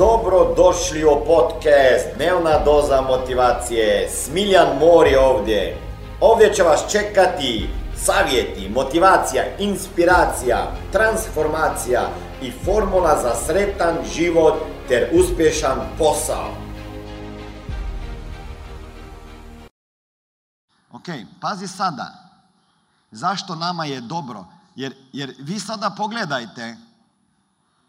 Dobro došli u podcast Dnevna doza motivacije. Smiljan Mor je ovdje. Ovdje će vas čekati savjeti, motivacija, inspiracija, transformacija i formula za sretan život ter uspješan posao. Ok, pazi sada. Zašto nama je dobro? Jer, jer vi sada pogledajte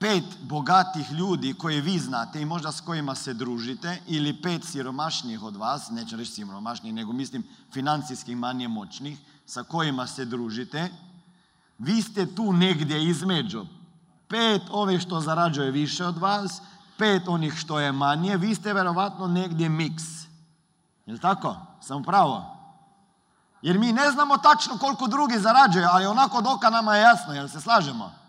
pet bogatih ljudi koje vi znate i možda s kojima se družite ili pet siromašnijih od vas, neću reći siromašnijih, nego mislim financijski manje moćnih, sa kojima se družite, vi ste tu negdje između. Pet ove što zarađuje više od vas, pet onih što je manje, vi ste vjerovatno negdje miks. Je tako? Sam pravo? Jer mi ne znamo tačno koliko drugi zarađuje, ali onako doka nama je jasno, jel se slažemo?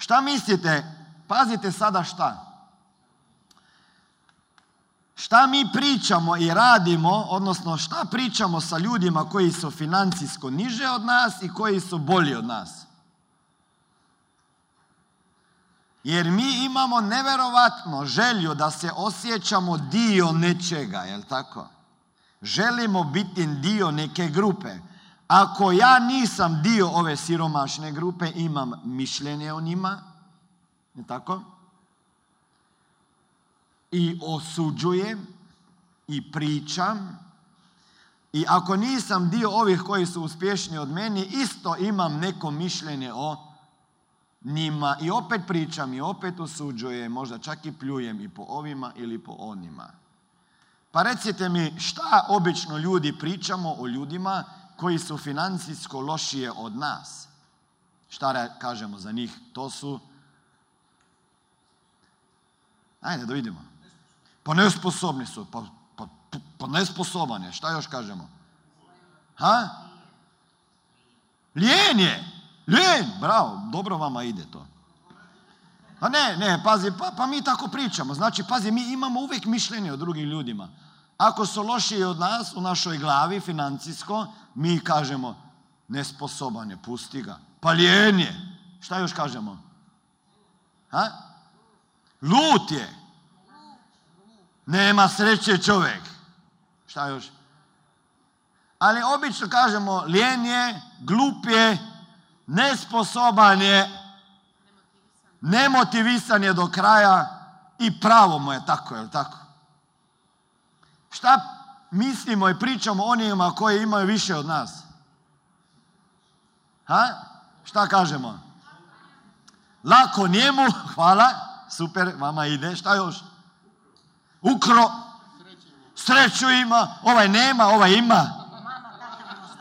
Šta mislite? Pazite sada šta. Šta mi pričamo i radimo, odnosno šta pričamo sa ljudima koji su financijsko niže od nas i koji su bolji od nas? Jer mi imamo neverovatno želju da se osjećamo dio nečega, jel tako? Želimo biti dio neke grupe. Ako ja nisam dio ove siromašne grupe, imam mišljenje o njima, je tako? I osuđujem i pričam. I ako nisam dio ovih koji su uspješni od meni, isto imam neko mišljenje o njima. I opet pričam i opet osuđujem, možda čak i pljujem i po ovima ili po onima. Pa recite mi šta obično ljudi pričamo o ljudima koji su financijsko lošije od nas. Šta kažemo za njih? To su... Ajde da vidimo. Pa nesposobni su. Pa, pa, pa nesposoban je. Šta još kažemo? Ha? Lijen je. Lijen. Bravo. Dobro vama ide to. A ne, ne, pazi, pa, pa mi tako pričamo. Znači, pazi, mi imamo uvijek mišljenje o drugim ljudima. Ako su lošiji od nas u našoj glavi financijsko, mi kažemo nesposoban je, pusti ga. Pa lijen je. Šta još kažemo? Ha? Lut je. Nema sreće čovjek. Šta još? Ali obično kažemo lijen je, glup je, nesposoban je, nemotivisan je do kraja i pravo mu je tako, je tako? Šta mislimo i pričamo onima koji imaju više od nas? Ha? Šta kažemo? Lako njemu, hvala, super, vama ide, šta još? Ukro, sreću ima, ovaj nema, ovaj ima.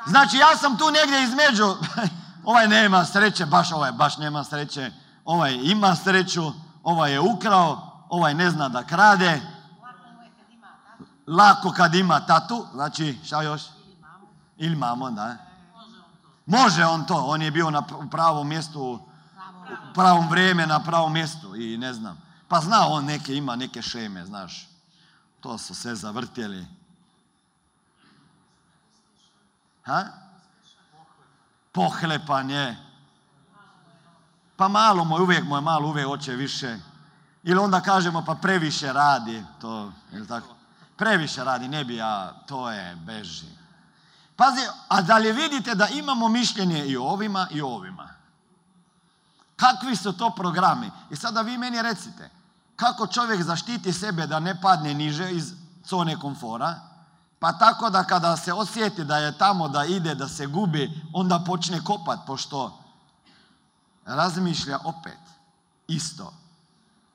Znači ja sam tu negdje između, ovaj nema sreće, baš ovaj baš nema sreće, ovaj ima sreću, ovaj je ukrao, ovaj ne zna da krade, lako kad ima tatu, znači šta još? Ili mamo, da. Može on to, on je bio na pravom mjestu, u pravom vrijeme, na pravom mjestu i ne znam. Pa zna on neke, ima neke šeme, znaš. To su se zavrtjeli. Ha? Pohlepan je. Pa malo moj, uvijek moj malo, uvijek hoće više. Ili onda kažemo pa previše radi, to, ili tako? Previše radi, ne bi ja, to je beži. Pazi, a da li vidite da imamo mišljenje i o ovima i ovima? Kakvi su to programi? I sada vi meni recite, kako čovjek zaštiti sebe da ne padne niže iz zone komfora, pa tako da kada se osjeti da je tamo, da ide, da se gubi, onda počne kopat, pošto razmišlja opet isto.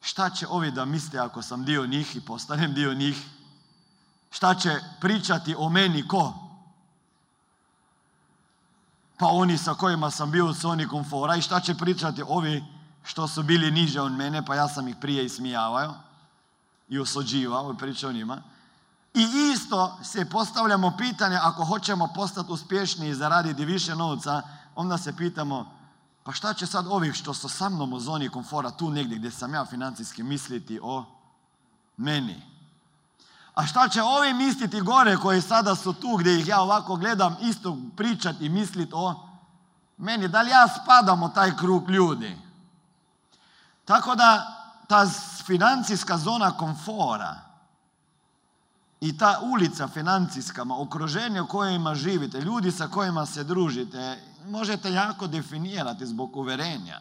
Šta će ovi da misle ako sam dio njih i postanem dio njih? Šta će pričati o meni ko? Pa oni sa kojima sam bio u zoni komfora i šta će pričati ovi što su bili niže od mene, pa ja sam ih prije ismijavao i osuđivao i pričao njima. I isto se postavljamo pitanje, ako hoćemo postati uspješni i zaraditi više novca, onda se pitamo, pa šta će sad ovih što su sa mnom u zoni komfora, tu negdje gdje sam ja financijski misliti o meni? A šta će ovi misliti gore koji sada su tu gdje ih ja ovako gledam isto pričati i misliti o meni? Da li ja spadam u taj krug ljudi? Tako da ta financijska zona komfora i ta ulica financijska, okruženje u kojima živite, ljudi sa kojima se družite, možete jako definirati zbog uverenja.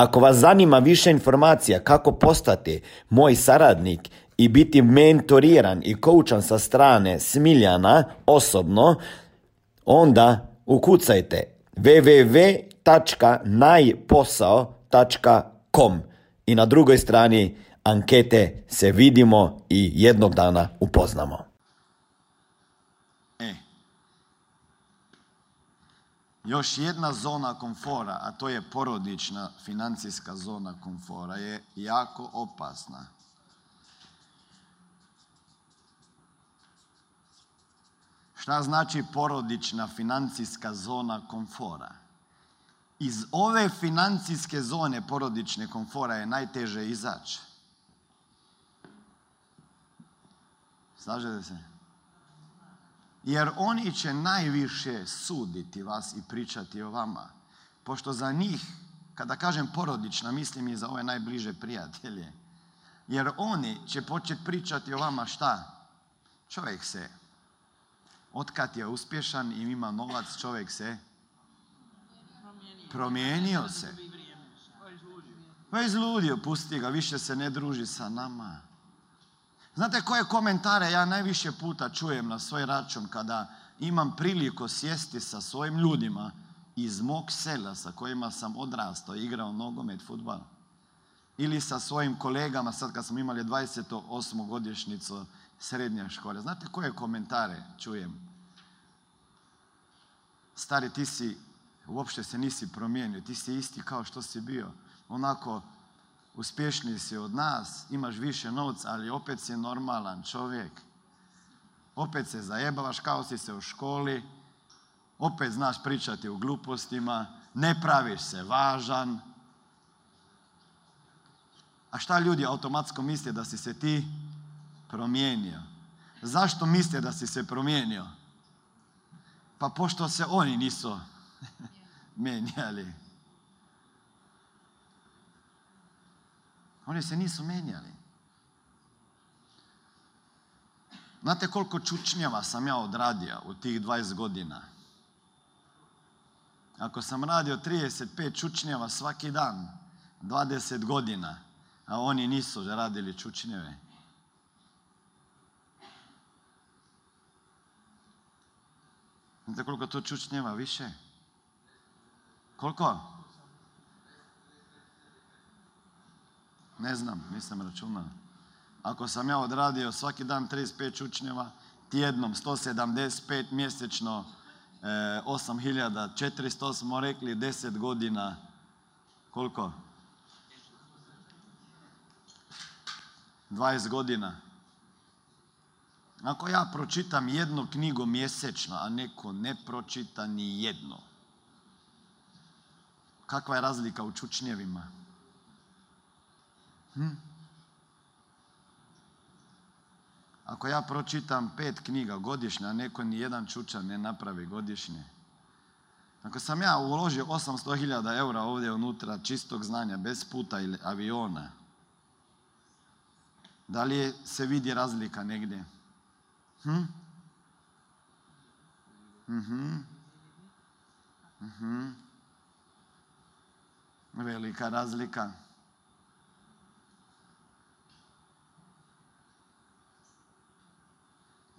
Ako vas zanima više informacija kako postati moj saradnik i biti mentoriran i koučan sa strane Smiljana osobno, onda ukucajte www.najposao.com i na drugoj strani ankete se vidimo i jednog dana upoznamo. Još jedna zona komfora, a to je porodična financijska zona komfora, je jako opasna. Šta znači porodična financijska zona komfora? Iz ove financijske zone porodične komfora je najteže izaći. Slažete se? Jer oni će najviše suditi vas i pričati o vama. Pošto za njih, kada kažem porodična, mislim i za ove najbliže prijatelje. Jer oni će početi pričati o vama šta? Čovjek se, otkad je uspješan i ima novac, čovjek se promijenio se. Pa izludio, pusti ga, više se ne druži sa nama. Znate koje komentare ja najviše puta čujem na svoj račun kada imam priliku sjesti sa svojim ljudima iz mog sela sa kojima sam odrastao, igrao nogomet, futbal. Ili sa svojim kolegama, sad kad smo imali 28. godišnjicu srednje škole. Znate koje komentare čujem? Stari, ti si, uopšte se nisi promijenio, ti si isti kao što si bio. Onako, uspješniji si od nas, imaš više novca, ali opet si normalan čovjek. Opet se zajebavaš kao si se u školi, opet znaš pričati o glupostima, ne praviš se važan. A šta ljudi automatsko misle da si se ti promijenio? Zašto misle da si se promijenio? Pa pošto se oni nisu menjali. Oni se nisu menjali. Znate koliko čučnjava sam ja odradio u tih 20 godina? Ako sam radio 35 čučnjava svaki dan, 20 godina, a oni nisu radili čučnjeve. Znate koliko to čučnjeva više? Koliko? Ne znam, nisam računao. Ako sam ja odradio svaki dan 35 čučnjeva, tjednom 175 mjesečno, 8400 smo rekli 10 godina. Koliko? 20 godina. Ako ja pročitam jednu knjigu mjesečno, a neko ne pročita ni jedno, kakva je razlika u čučnjevima? Hm? Ako ja pročitam pet knjiga godišnje, a neko ni jedan čučan ne napravi godišnje, ako sam ja uložio 800.000 eura ovdje unutra čistog znanja, bez puta ili aviona, da li se vidi razlika negdje? Hm? Mhm. Mhm. Velika razlika.